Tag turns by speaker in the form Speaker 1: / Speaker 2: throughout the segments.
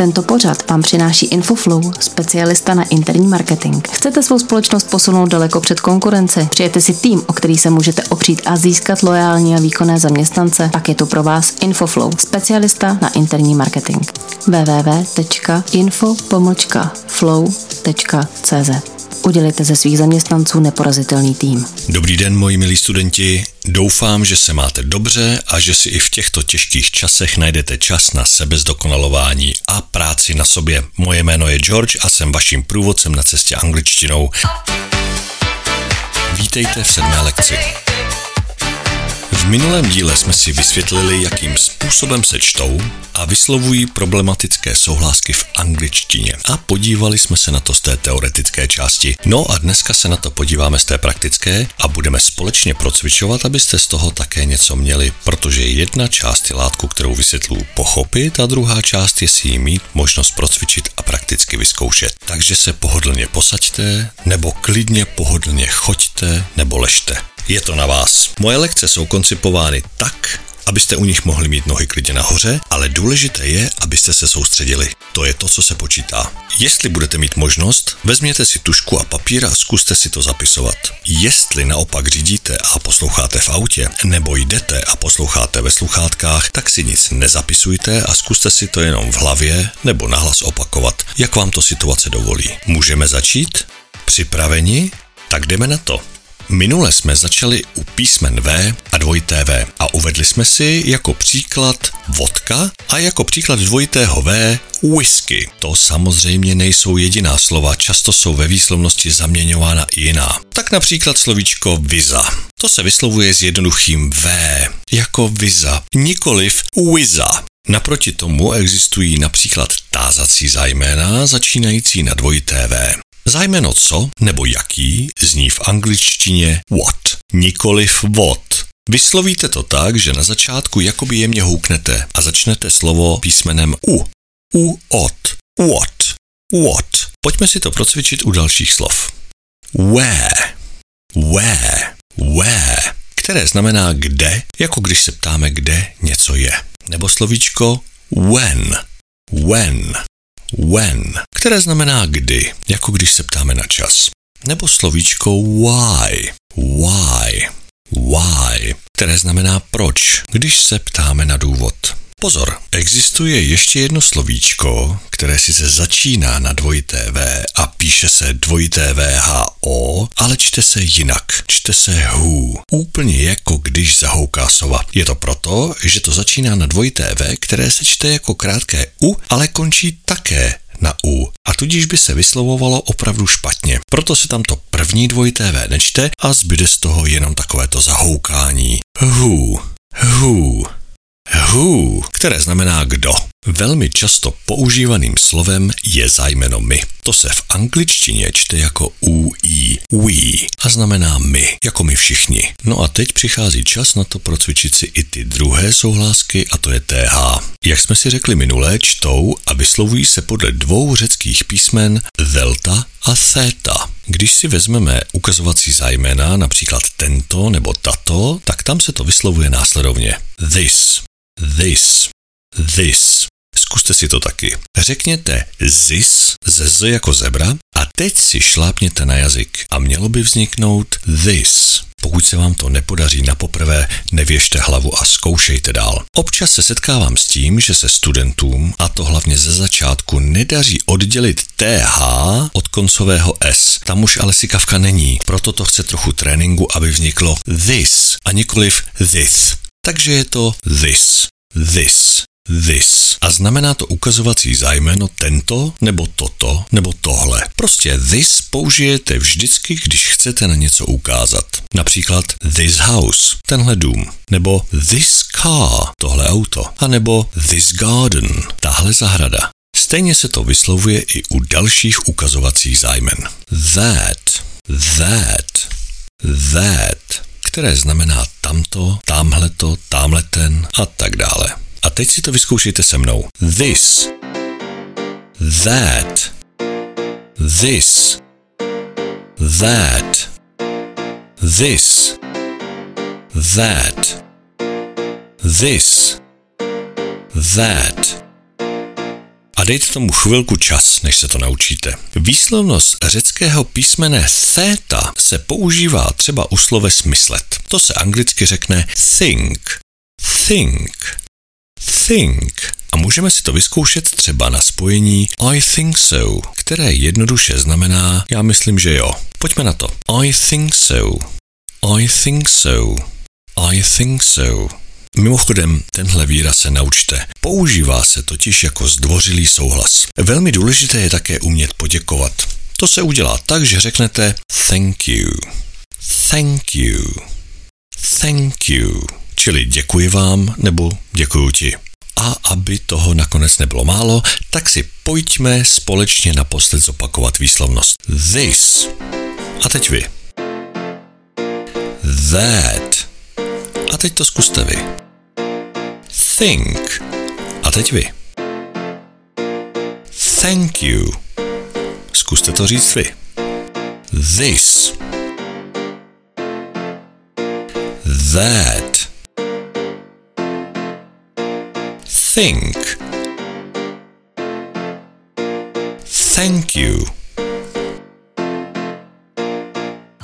Speaker 1: Tento pořad vám přináší Infoflow, specialista na interní marketing. Chcete svou společnost posunout daleko před konkurenci? Přijete si tým, o který se můžete opřít a získat loajální a výkonné zaměstnance? Pak je tu pro vás Infoflow, specialista na interní marketing. www.info-flow.cz Udělejte ze svých zaměstnanců neporazitelný tým.
Speaker 2: Dobrý den, moji milí studenti. Doufám, že se máte dobře a že si i v těchto těžkých časech najdete čas na sebezdokonalování a práci na sobě. Moje jméno je George a jsem vaším průvodcem na cestě angličtinou. Vítejte v sedmé lekci. V minulém díle jsme si vysvětlili, jakým způsobem se čtou a vyslovují problematické souhlásky v angličtině a podívali jsme se na to z té teoretické části. No a dneska se na to podíváme z té praktické a budeme společně procvičovat, abyste z toho také něco měli, protože jedna část je látku, kterou vysvětluji pochopit a druhá část je si ji mít možnost procvičit a prakticky vyzkoušet. Takže se pohodlně posaďte nebo klidně pohodlně choďte nebo ležte. Je to na vás. Moje lekce jsou koncipovány tak, abyste u nich mohli mít nohy klidně nahoře, ale důležité je, abyste se soustředili. To je to, co se počítá. Jestli budete mít možnost, vezměte si tušku a papír a zkuste si to zapisovat. Jestli naopak řídíte a posloucháte v autě, nebo jdete a posloucháte ve sluchátkách, tak si nic nezapisujte a zkuste si to jenom v hlavě nebo nahlas opakovat, jak vám to situace dovolí. Můžeme začít? Připraveni? Tak jdeme na to. Minule jsme začali u písmen V a dvojité V a uvedli jsme si jako příklad vodka a jako příklad dvojitého V whisky. To samozřejmě nejsou jediná slova, často jsou ve výslovnosti zaměňována i jiná. Tak například slovíčko viza. To se vyslovuje s jednoduchým V, jako viza, nikoliv wiza. Naproti tomu existují například tázací zájména začínající na dvojité V. Zájmeno co nebo jaký zní v angličtině what, nikoliv what. Vyslovíte to tak, že na začátku jakoby jemně houknete a začnete slovo písmenem u. U od. What. What. Pojďme si to procvičit u dalších slov. Where. Where. Where. Které znamená kde, jako když se ptáme, kde něco je. Nebo slovíčko when. When when, které znamená kdy, jako když se ptáme na čas. Nebo slovíčko why, why, why, které znamená proč, když se ptáme na důvod. Pozor, existuje ještě jedno slovíčko, které si se začíná na dvojité V a píše se dvojité VHO, ale čte se jinak. Čte se HU. Úplně jako když zahouká sova. Je to proto, že to začíná na dvojité V, které se čte jako krátké U, ale končí také na U a tudíž by se vyslovovalo opravdu špatně. Proto se tam to první dvojité V nečte a zbyde z toho jenom takovéto zahoukání. HU. HU. Who, které znamená kdo. Velmi často používaným slovem je zájmeno my. To se v angličtině čte jako UI, we a znamená my, jako my všichni. No a teď přichází čas na to procvičit si i ty druhé souhlásky a to je TH. Jak jsme si řekli minulé, čtou a vyslovují se podle dvou řeckých písmen delta a theta. Když si vezmeme ukazovací zájmena, například tento nebo tato, tak tam se to vyslovuje následovně. This, this, this. Zkuste si to taky. Řekněte zis ze z jako zebra a teď si šlápněte na jazyk a mělo by vzniknout this. Pokud se vám to nepodaří na poprvé, nevěžte hlavu a zkoušejte dál. Občas se setkávám s tím, že se studentům, a to hlavně ze začátku, nedaří oddělit TH od koncového S. Tam už ale sikavka není, proto to chce trochu tréninku, aby vzniklo this a nikoliv this. Takže je to this, this, this. A znamená to ukazovací zájmeno tento, nebo toto, nebo tohle. Prostě this použijete vždycky, když chcete na něco ukázat. Například this house, tenhle dům, nebo this car, tohle auto, a nebo this garden, tahle zahrada. Stejně se to vyslovuje i u dalších ukazovacích zájmen. That, that, that které znamená tamto, tamhleto, tamhleten a tak dále. A teď si to vyzkoušejte se mnou. This, that, this, that, this, that, this, that. Dejte tomu chvilku čas, než se to naučíte. Výslovnost řeckého písmene theta se používá třeba u sloves myslet. To se anglicky řekne think, think, think. A můžeme si to vyzkoušet třeba na spojení I think so, které jednoduše znamená já myslím, že jo. Pojďme na to. I think so. I think so. I think so. Mimochodem, tenhle výraz se naučte. Používá se totiž jako zdvořilý souhlas. Velmi důležité je také umět poděkovat. To se udělá tak, že řeknete thank you. Thank you. Thank you. Čili děkuji vám nebo děkuji ti. A aby toho nakonec nebylo málo, tak si pojďme společně naposled zopakovat výslovnost. This. A teď vy. That. Teď to zkuste vy. Think. A teď vy. Thank you. Zkuste to říct vy. This. That. Think. Thank you.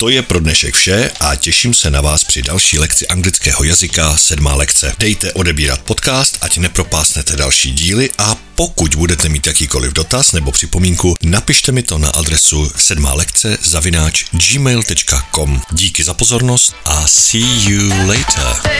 Speaker 2: To je pro dnešek vše a těším se na vás při další lekci anglického jazyka, sedmá lekce. Dejte odebírat podcast, ať nepropásnete další díly a pokud budete mít jakýkoliv dotaz nebo připomínku, napište mi to na adresu sedmá lekce zavináč gmail.com. Díky za pozornost a see you later.